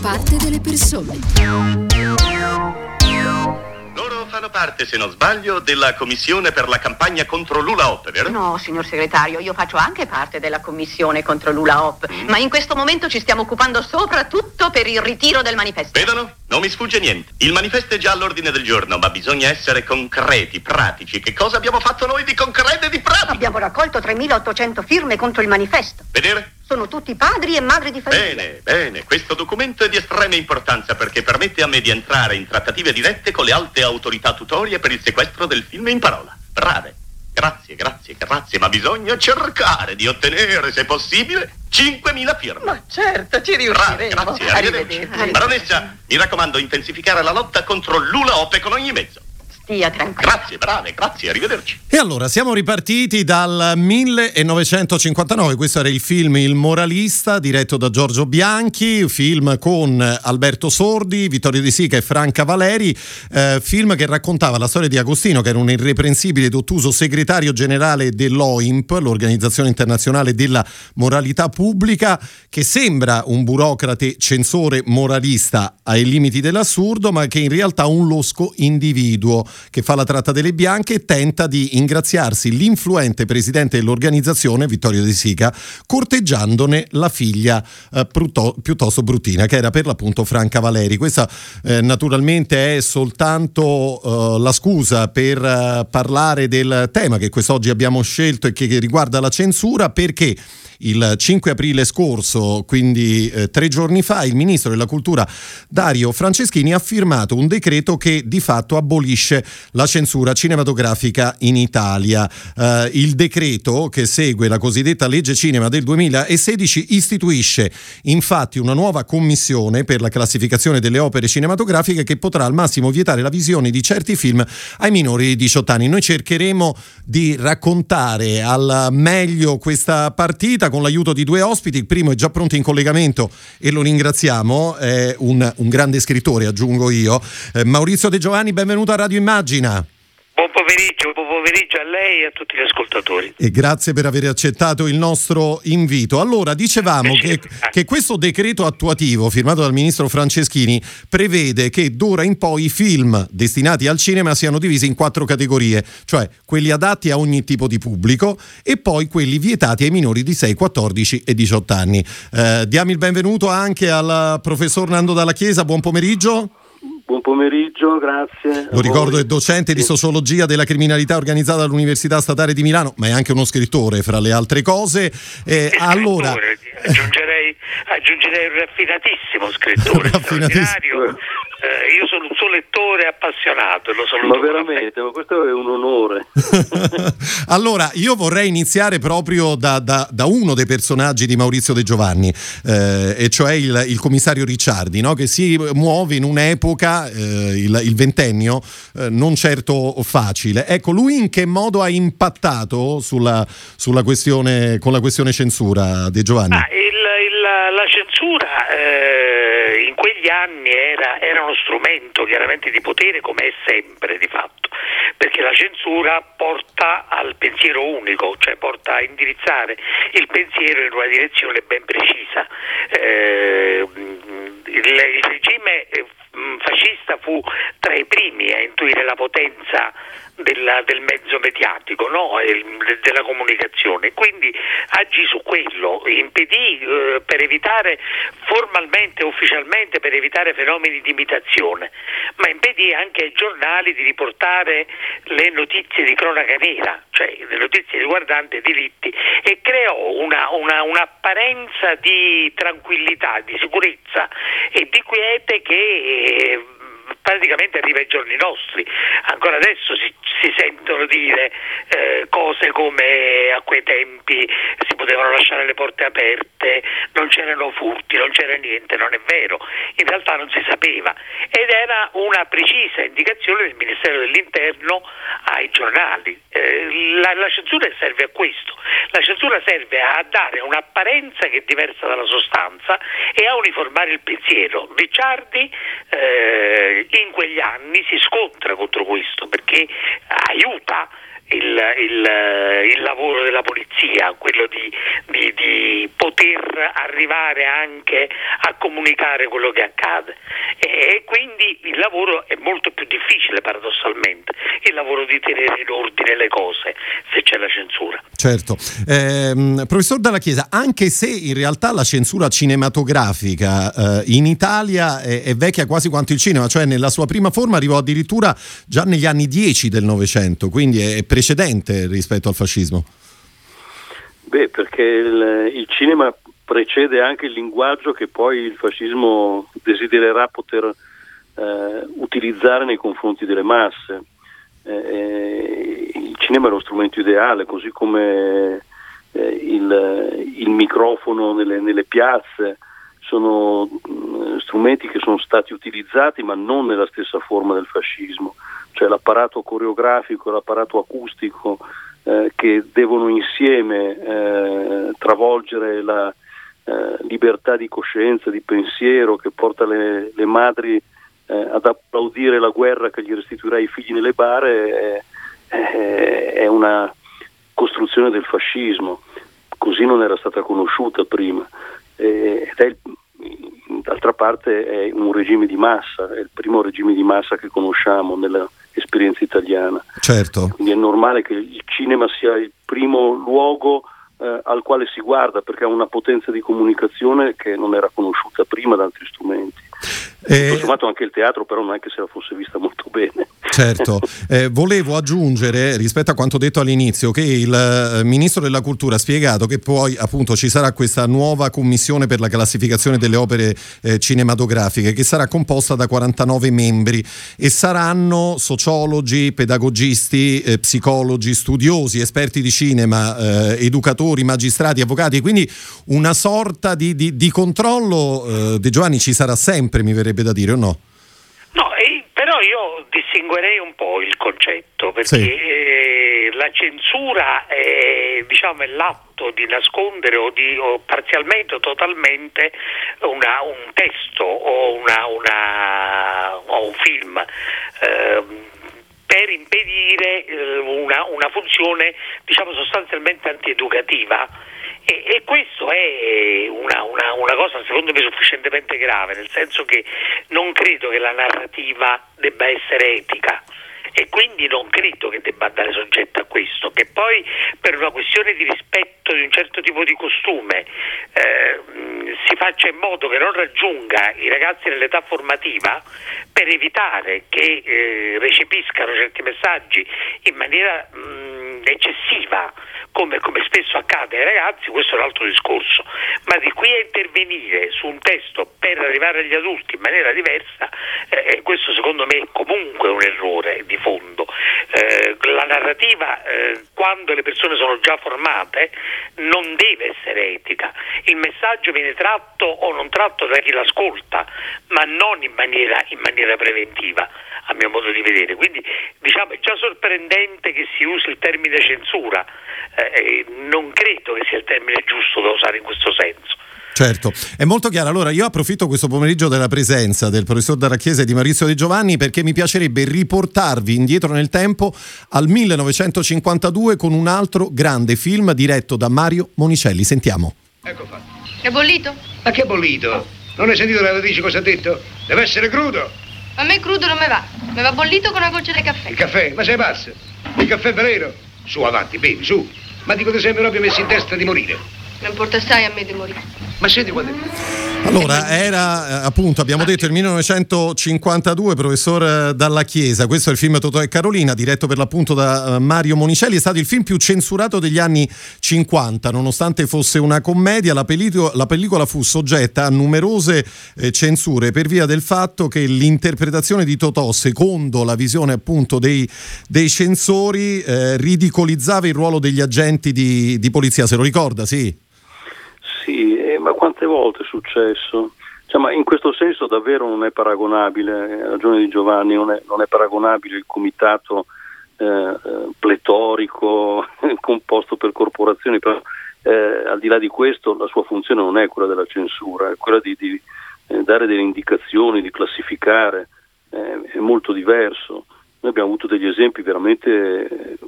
parte delle persone. Loro fanno parte, se non sbaglio, della commissione per la campagna contro Lula Hop, vero? No, signor segretario, io faccio anche parte della commissione contro l'Ula Hop, ma in questo momento ci stiamo occupando soprattutto per il ritiro del manifesto. Vedono? Non mi sfugge niente. Il manifesto è già all'ordine del giorno, ma bisogna essere concreti, pratici. Che cosa abbiamo fatto noi di concreto e di pratico? Abbiamo raccolto 3.800 firme contro il manifesto. Vedere? Sono tutti padri e madri di famiglia. Bene, bene. Questo documento è di estrema importanza perché permette a me di entrare in trattative dirette con le alte autorità tutorie per il sequestro del film in parola. Brave. Grazie, grazie, grazie, ma bisogna cercare di ottenere, se possibile, 5.000 firme. Ma certo, ci Brave, riusciremo. grazie, arrivederci. Baronessa, mi raccomando, intensificare la lotta contro l'Ula Hop con ogni mezzo. Stia tranquillo. Grazie, brave, grazie, arrivederci. E allora siamo ripartiti dal 1959, questo era il film Il Moralista diretto da Giorgio Bianchi, film con Alberto Sordi, Vittorio De Sica e Franca Valeri, eh, film che raccontava la storia di Agostino che era un irreprensibile ed ottuso segretario generale dell'OIMP, l'Organizzazione Internazionale della Moralità Pubblica, che sembra un burocrate censore moralista ai limiti dell'assurdo, ma che in realtà è un losco individuo che fa la tratta delle bianche tenta di ingraziarsi l'influente presidente dell'organizzazione, Vittorio De Sica, corteggiandone la figlia eh, prutto- piuttosto bruttina, che era per l'appunto Franca Valeri. Questa eh, naturalmente è soltanto eh, la scusa per eh, parlare del tema che quest'oggi abbiamo scelto e che, che riguarda la censura, perché il 5 aprile scorso, quindi eh, tre giorni fa, il ministro della cultura Dario Franceschini ha firmato un decreto che di fatto abolisce la censura cinematografica in Italia. Eh, il decreto che segue la cosiddetta legge cinema del 2016 istituisce infatti una nuova commissione per la classificazione delle opere cinematografiche che potrà al massimo vietare la visione di certi film ai minori di 18 anni. Noi cercheremo di raccontare al meglio questa partita con l'aiuto di due ospiti. Il primo è già pronto in collegamento e lo ringraziamo, è un, un grande scrittore, aggiungo io. Eh, Maurizio De Giovanni, benvenuto a Radio Immagina. Buon pomeriggio, pomeriggio a lei e a tutti gli ascoltatori. E grazie per aver accettato il nostro invito. Allora, dicevamo che, che, questo decreto attuativo firmato dal ministro Franceschini prevede che d'ora in poi i film destinati al cinema siano divisi in quattro categorie, cioè quelli adatti a ogni tipo di pubblico e poi quelli vietati ai minori di 6, 14 e 18 anni. Eh, diamo il benvenuto anche al professor Nando Dalla Chiesa, buon pomeriggio. Buon pomeriggio, grazie. Lo ricordo, è docente di sociologia della criminalità organizzata all'Università Statale di Milano, ma è anche uno scrittore, fra le altre cose. Eh, allora... Aggiungerei, aggiungerei un raffinatissimo scrittore, Raffinatissimo. straordinario. Eh, io sono un suo lettore appassionato, lo saluto Ma veramente, ma questo è un onore. allora, io vorrei iniziare proprio da, da- da uno dei personaggi di Maurizio De Giovanni, eh, e cioè il, il commissario Ricciardi, no? che si muove in un'epoca, eh, il, il ventennio, eh, non certo facile. Ecco, lui in che modo ha impattato sulla, sulla questione, con la questione censura, De Giovanni? Ah, il- il- la censura eh, in quegli anni era, era uno strumento chiaramente di potere come è sempre di fatto, perché la censura porta al pensiero unico, cioè porta a indirizzare il pensiero in una direzione ben precisa. Eh, il, regime eh, fascista fu tra i primi a intuire la potenza della- del mezzo mediatico, no? Della comunicazione, quindi agì su quello, impedì eh, per evitare formalmente, ufficialmente, per evitare fenomeni di imitazione, ma impedì anche ai giornali di riportare le notizie di cronaca nera, cioè le notizie riguardanti i delitti, e creò una- una- un'apparenza di tranquillità, di sicurezza e di quiete che eh, praticamente arriva ai giorni nostri. Ancora adesso si, si sentono dire eh, cose come a quei tempi si potevano lasciare le porte aperte, non c'erano furti, non c'era niente, non è vero, in realtà non si sapeva ed era una precisa indicazione del Ministero dell'Interno ai giornali. Eh, la, la censura serve a questo, la censura serve a dare un'apparenza che è diversa dalla sostanza e a uniformare il pensiero. Ricciardi eh, in quegli anni si scontra contro questo perché aiuta il, il, il, lavoro della polizia, quello di, di, di, poter arrivare anche a comunicare quello che accade. E, quindi il lavoro è molto più difficile paradossalmente, il lavoro di tenere in ordine le cose se c'è la censura. Certo. Eh, professor Dalla Chiesa, anche se in realtà la censura cinematografica eh, in Italia è, è vecchia quasi quanto il cinema, cioè nella sua prima forma arrivò addirittura già negli anni 10 del Novecento, quindi è precedente rispetto al fascismo. Beh, perché il, il cinema precede anche il linguaggio che poi il fascismo desidererà poter eh, utilizzare nei confronti delle masse. Eh, eh il cinema è lo strumento ideale, così come eh, il, il, microfono nelle, nelle piazze, sono mh, strumenti che sono stati utilizzati ma non nella stessa forma del fascismo, cioè l'apparato coreografico, l'apparato acustico eh, che devono insieme eh, travolgere la eh, libertà di coscienza, di pensiero che porta le, le madri eh, ad applaudire la guerra che gli restituirà i figli nelle bare è una costruzione del fascismo, così non era stata conosciuta prima. Ed è d'altra parte è un regime di massa, è il primo regime di massa che conosciamo nell'esperienza italiana. Certo. Quindi è normale che il cinema sia il primo luogo eh, al quale si guarda perché ha una potenza di comunicazione che non era conosciuta prima da altri strumenti. Eh, sommato anche il teatro però non è che se la fosse vista molto bene. Certo, eh, volevo aggiungere rispetto a quanto detto all'inizio che il eh, Ministro della Cultura ha spiegato che poi appunto ci sarà questa nuova commissione per la classificazione delle opere eh, cinematografiche che sarà composta da 49 membri e saranno sociologi, pedagogisti, eh, psicologi, studiosi, esperti di cinema, eh, educatori, magistrati, avvocati, quindi una sorta di, di, di controllo eh, De Giovanni ci sarà sempre, mi verrebbe da dire o no? No, però io distinguerei un po' il concetto perché sì. Eh, la censura è, diciamo, è, l'atto di nascondere o, di, o parzialmente o totalmente una, un testo o, una, una, o un film. Eh, per impedire eh, una, una, funzione diciamo sostanzialmente antieducativa e, e questo è una, una, una, cosa secondo me sufficientemente grave, nel senso che non credo che la narrativa debba essere etica. E quindi non credo che debba andare soggetto a questo, che poi per una questione di rispetto di un certo tipo di costume eh, si faccia in modo che non raggiunga i ragazzi nell'età formativa per evitare che eh, recepiscano certi messaggi in maniera mh, eccessiva come, come, spesso accade ai ragazzi, questo è un altro discorso, ma di qui a intervenire su un testo per arrivare agli adulti in maniera diversa, eh, eh, questo secondo me è comunque un errore di fondo. Eh, la narrativa, eh, quando le persone sono già formate, non deve essere etica. Il messaggio viene tratto o non tratto da chi l'ascolta, ma non in maniera, in maniera preventiva a mio modo di vedere. Quindi diciamo, è già sorprendente che si usi il termine censura, eh, non credo che sia il termine giusto da usare in questo senso. Certo, è molto chiaro. Allora io approfitto questo pomeriggio della presenza del professor Daracchiese e di Maurizio Di Giovanni perché mi piacerebbe riportarvi indietro nel tempo al 1952 con un altro grande film diretto da Mario Monicelli. Sentiamo. Ecco fatto. È bollito? Ma che bollito? Non hai sentito la radice cosa ha detto? Deve essere crudo. A me crudo non mi va. Mi va bollito con una goccia di caffè. Il caffè? Ma sei pazzo? Il caffè veleno? Su, avanti, bevi, su. Ma dico ti sembra proprio messo in testa di morire. Non importa assai a me di morire. Ma senti quando... Allora, era eh, appunto, abbiamo detto il 1952, professor eh, Dalla Chiesa, questo è il film Totò e Carolina, diretto per l'appunto da eh, Mario Monicelli, è stato il film più censurato degli anni 50, nonostante fosse una commedia, la, pellicola, la pellicola fu soggetta a numerose eh, censure per via del fatto che l'interpretazione di Totò, secondo la visione appunto dei, dei censori, eh, ridicolizzava il ruolo degli agenti di, di polizia, se lo ricorda, sì? Sì, eh, ma quante volte è successo? Cioè, ma in questo senso davvero non è paragonabile, ha ragione di Giovanni, non è, non è paragonabile il comitato eh, eh pletorico composto per corporazioni, però eh, al di là di questo la sua funzione non è quella della censura, è quella di, di eh, dare delle indicazioni, di classificare, eh, è molto diverso. Noi abbiamo avuto degli esempi veramente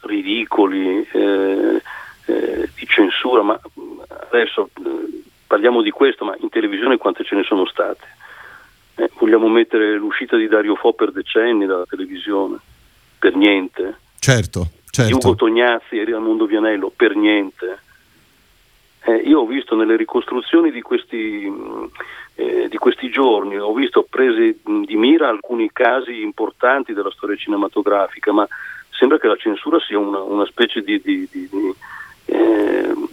articoli eh, eh, di censura, ma adesso eh, parliamo di questo, ma in televisione quante ce ne sono state? Eh, vogliamo mettere l'uscita di Dario Fo per decenni dalla televisione? Per niente. Certo, certo. Ugo Tognazzi e Raimondo Vianello? Per niente. Eh, io ho visto nelle ricostruzioni di questi, eh, di questi giorni, ho visto presi di mira alcuni casi importanti della storia cinematografica, ma sembra che la censura sia una, una specie di, di, di,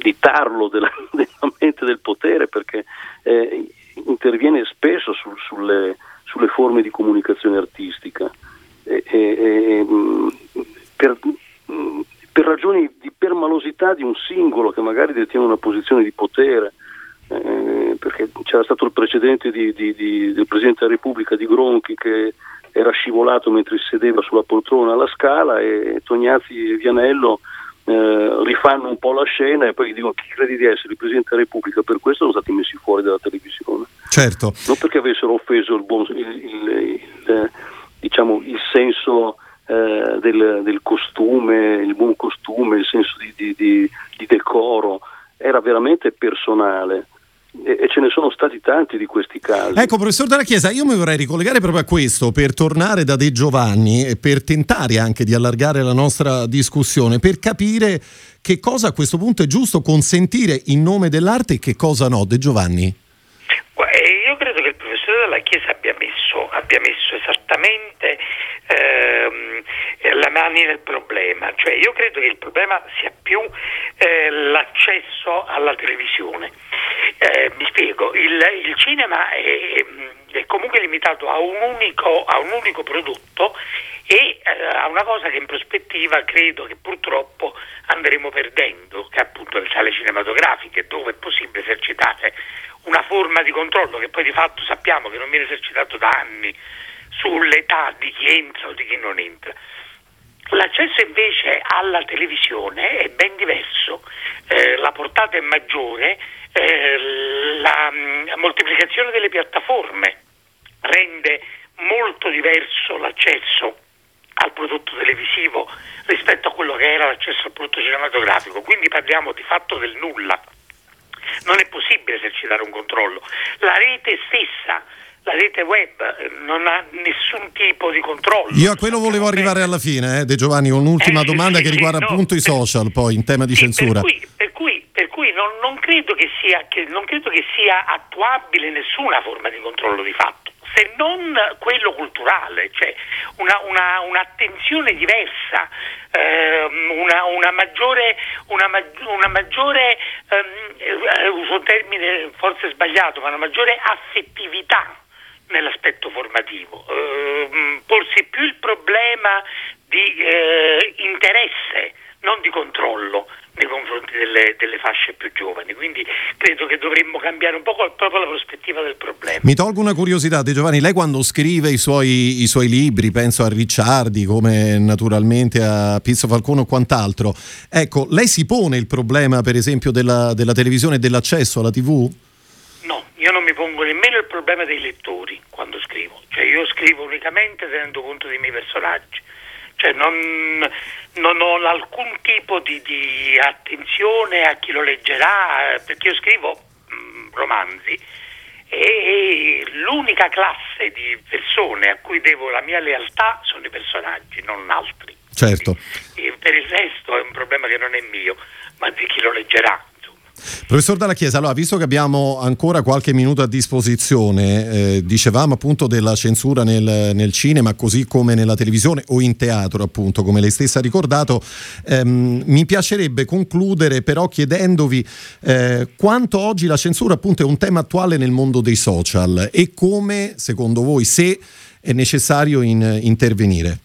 di tarlo della, della, mente del potere perché eh, interviene spesso su, sulle, sulle, forme di comunicazione artistica. E, e, mm, per, mm, per ragioni di permalosità di un singolo che magari detiene una posizione di potere, eh, perché c'era stato il precedente di, di, di, del Presidente della Repubblica di Gronchi che era scivolato mentre si sedeva sulla poltrona alla scala e Tognazzi e Vianello eh, rifanno un po' la scena e poi dicono chi credi di essere il Presidente della Repubblica, per questo sono stati messi fuori dalla televisione. Certo. Non perché avessero offeso il, buon, il, il, il diciamo, senso eh, del, del, costume, il buon costume, il senso di, di, di, di decoro, era veramente personale e ce ne sono stati tanti di questi casi. Ecco, professor Della Chiesa, io mi vorrei ricollegare proprio a questo per tornare da De Giovanni e per tentare anche di allargare la nostra discussione, per capire che cosa a questo punto è giusto consentire in nome dell'arte e che cosa no. De Giovanni? Io credo che il professore Della Chiesa abbia messo, abbia messo esattamente ehm, la mani nel problema, cioè io credo che il problema sia più eh, l'accesso alla televisione. Eh, mi spiego, il, il cinema è, è, comunque limitato a un unico, a un unico prodotto e eh, a una cosa che in prospettiva credo che purtroppo andremo perdendo, che è appunto le sale cinematografiche dove è possibile esercitare una forma di controllo che poi di fatto sappiamo che non viene esercitato da anni sull'età di chi entra o di chi non entra. L'accesso invece alla televisione è ben diverso, eh, la portata è maggiore, eh, la, la mm, moltiplicazione delle piattaforme rende molto diverso l'accesso al prodotto televisivo rispetto a quello che era l'accesso al prodotto cinematografico, quindi parliamo di fatto del nulla. Non è possibile esercitare un controllo. La rete stessa la rete web eh, non ha nessun tipo di controllo. Io a quello volevo arrivare alla fine, eh, De Giovanni, un'ultima eh, domanda sì, che riguarda sì, appunto no, i social poi in tema di sì, censura. Per cui, per cui, per cui non, non, credo sia, che, non, credo che sia, attuabile nessuna forma di controllo di fatto, se non quello culturale, cioè una, una, un'attenzione diversa, ehm, una, una, maggiore, una, maggiore ehm, uso un termine forse sbagliato, ma una maggiore affettività nell'aspetto formativo, eh, porsi più il problema di eh, interesse, non di controllo nei confronti delle, delle, fasce più giovani. Quindi credo che dovremmo cambiare un po' proprio la prospettiva del problema. Mi tolgo una curiosità, De Giovanni, lei quando scrive i suoi, i suoi libri, penso a Ricciardi, come naturalmente a Pizzo Falcone o quant'altro, ecco, lei si pone il problema per esempio della, della televisione e dell'accesso alla TV? No, io non mi pongo nemmeno il problema dei lettori quando scrivo, cioè io scrivo unicamente tenendo conto dei miei personaggi, cioè non, non ho alcun tipo di, di, attenzione a chi lo leggerà, perché io scrivo mh, mm, romanzi e l'unica classe di persone a cui devo la mia lealtà sono i personaggi, non altri. Certo. E per il resto è un problema che non è mio, ma di chi lo leggerà. Professor Dalla Chiesa, allora, visto che abbiamo ancora qualche minuto a disposizione, eh, dicevamo appunto della censura nel, nel, cinema, così come nella televisione o in teatro, appunto, come lei stessa ha ricordato, ehm, mi piacerebbe concludere però chiedendovi eh, quanto oggi la censura appunto è un tema attuale nel mondo dei social e come, secondo voi, se è necessario in, intervenire.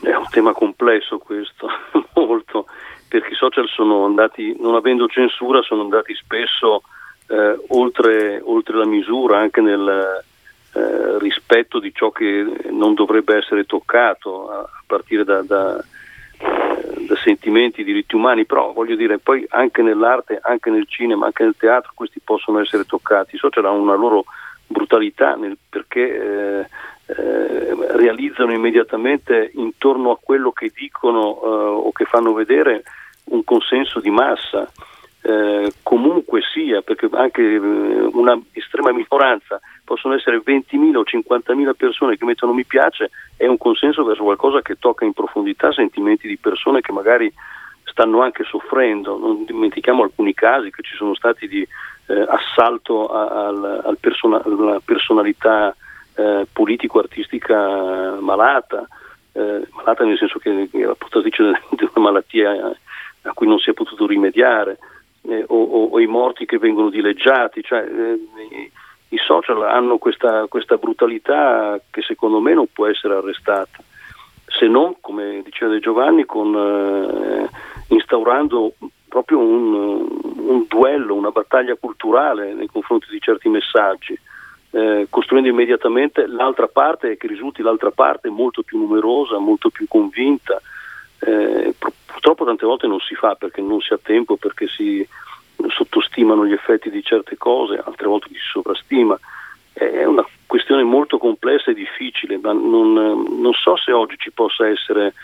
È un tema complesso questo, molto perché i social sono andati, non avendo censura, sono andati spesso eh, oltre, oltre, la misura anche nel eh, rispetto di ciò che non dovrebbe essere toccato, a, a partire da, da, eh, da, sentimenti, diritti umani, però voglio dire, poi anche nell'arte, anche nel cinema, anche nel teatro, questi possono essere toccati. I social hanno una loro brutalità nel, perché eh, eh, realizzano immediatamente intorno a quello che dicono eh, o che fanno vedere un consenso di massa. Eh, comunque sia, perché anche eh, una estrema minoranza possono essere 20.000 o 50.000 persone che mettono mi piace, è un consenso verso qualcosa che tocca in profondità sentimenti di persone che magari stanno anche soffrendo. Non dimentichiamo alcuni casi che ci sono stati di eh, assalto a, a, al persona, alla personalità eh, politico-artistica malata, eh, malata nel senso che era portatrice di una malattia a cui non si è potuto rimediare, eh, o, o, o, i morti che vengono dileggiati. Cioè, eh, i social hanno questa, questa, brutalità che secondo me non può essere arrestata, se non, come diceva De Giovanni, con, eh, instaurando proprio un, un, duello, una battaglia culturale nei confronti di certi messaggi, eh, costruendo immediatamente l'altra parte che risulti l'altra parte molto più numerosa, molto più convinta. Eh, purtroppo tante volte non si fa perché non si ha tempo, perché si sottostimano gli effetti di certe cose, altre volte si sovrastima. È una questione molto complessa e difficile, ma non, non so se oggi ci possa essere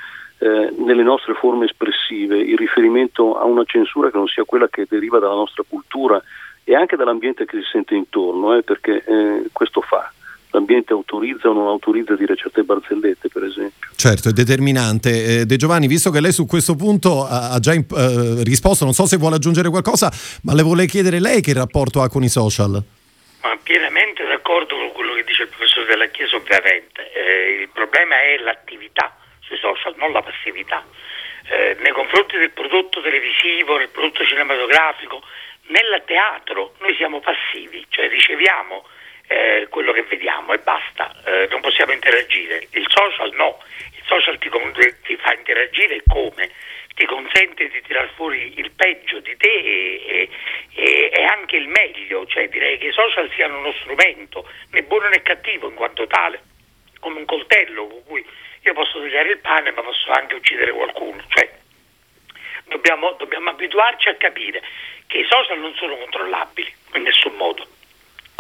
eh, nelle nostre forme espressive il riferimento a una censura che non sia quella che deriva dalla nostra cultura e anche dall'ambiente che si sente intorno, eh, perché eh, questo fa l'ambiente autorizza o non autorizza a dire certe barzellette, per esempio. Certo, è determinante. Eh, De Giovanni, visto che lei su questo punto ha già eh, risposto, non so se vuole aggiungere qualcosa, ma le vuole chiedere lei che rapporto ha con i social? Ma pienamente d'accordo con quello che dice il professore della Chiesa, ovviamente. Eh, il problema è l'attività sui social, non la passività. Eh, nei confronti del prodotto televisivo, del prodotto cinematografico, nel teatro noi siamo passivi, cioè riceviamo eh, quello che vediamo e basta, eh, non possiamo interagire. Il social no, il social ti, ti, fa interagire come? Ti consente di tirar fuori il peggio di te e, e, e, anche il meglio, cioè direi che i social siano uno strumento né buono né cattivo in quanto tale, come un coltello con cui io posso tagliare il pane ma posso anche uccidere qualcuno. Cioè, dobbiamo, dobbiamo abituarci a capire che i social non sono controllabili in nessun modo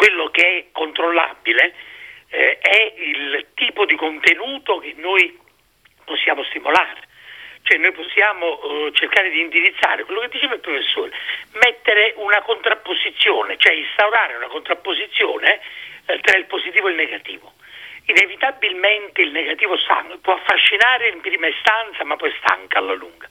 quello che è controllabile eh, è il tipo di contenuto che noi possiamo stimolare. Cioè noi possiamo eh, cercare di indirizzare quello che diceva il professore, mettere una contrapposizione, cioè instaurare una contrapposizione eh, tra il positivo e il negativo. Inevitabilmente il negativo stanca, può affascinare in prima istanza ma poi stanca alla lunga.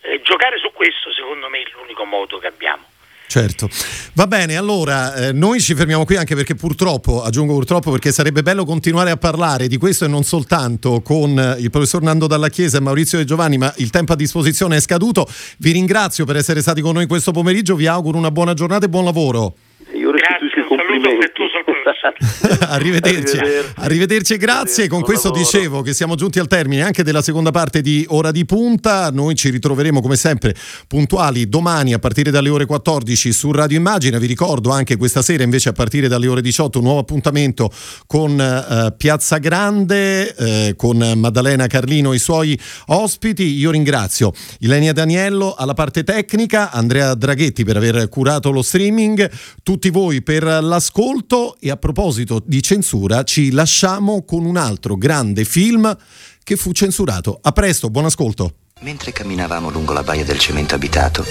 Eh, giocare su questo secondo me è l'unico modo che abbiamo. Certo, va bene, allora eh, noi ci fermiamo qui anche perché purtroppo, aggiungo purtroppo perché sarebbe bello continuare a parlare di questo e non soltanto con eh, il professor Nando Dalla Chiesa e Maurizio De Giovanni, ma il tempo a disposizione è scaduto. Vi ringrazio per essere stati con noi questo pomeriggio, vi auguro una buona giornata e buon lavoro. Io restituisco i complimenti. Arrivederci. Arrivederci. Arrivederci, grazie. Con questo dicevo che siamo giunti al termine anche della seconda parte di Ora di Punta. Noi ci ritroveremo come sempre puntuali domani a partire dalle ore 14 su Radio Immagine. Vi ricordo anche questa sera invece a partire dalle ore 18 un nuovo appuntamento con eh, Piazza Grande, eh, con Maddalena Carlino e i suoi ospiti. Io ringrazio Ilenia Daniello alla parte tecnica, Andrea Draghetti per aver curato lo streaming, tutti voi per l'ascolto e a proposito di censura ci lasciamo con un altro grande film che fu censurato. A presto, buon ascolto. Mentre camminavamo lungo la baia del cemento abitato,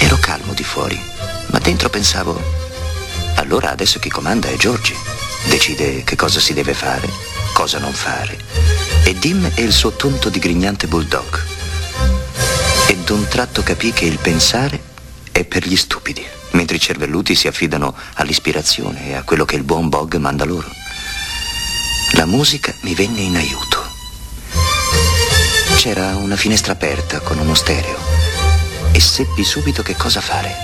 ero calmo di fuori, ma dentro pensavo, allora adesso chi comanda è Giorgi. Decide che cosa si deve fare, cosa non fare. E Dim è il suo tonto di grignante bulldog. E d'un tratto capì che il pensare è per gli stupidi mentre i cervelluti si affidano all'ispirazione e a quello che il buon Bog manda loro. La musica mi venne in aiuto. C'era una finestra aperta con uno stereo e seppi subito che cosa fare.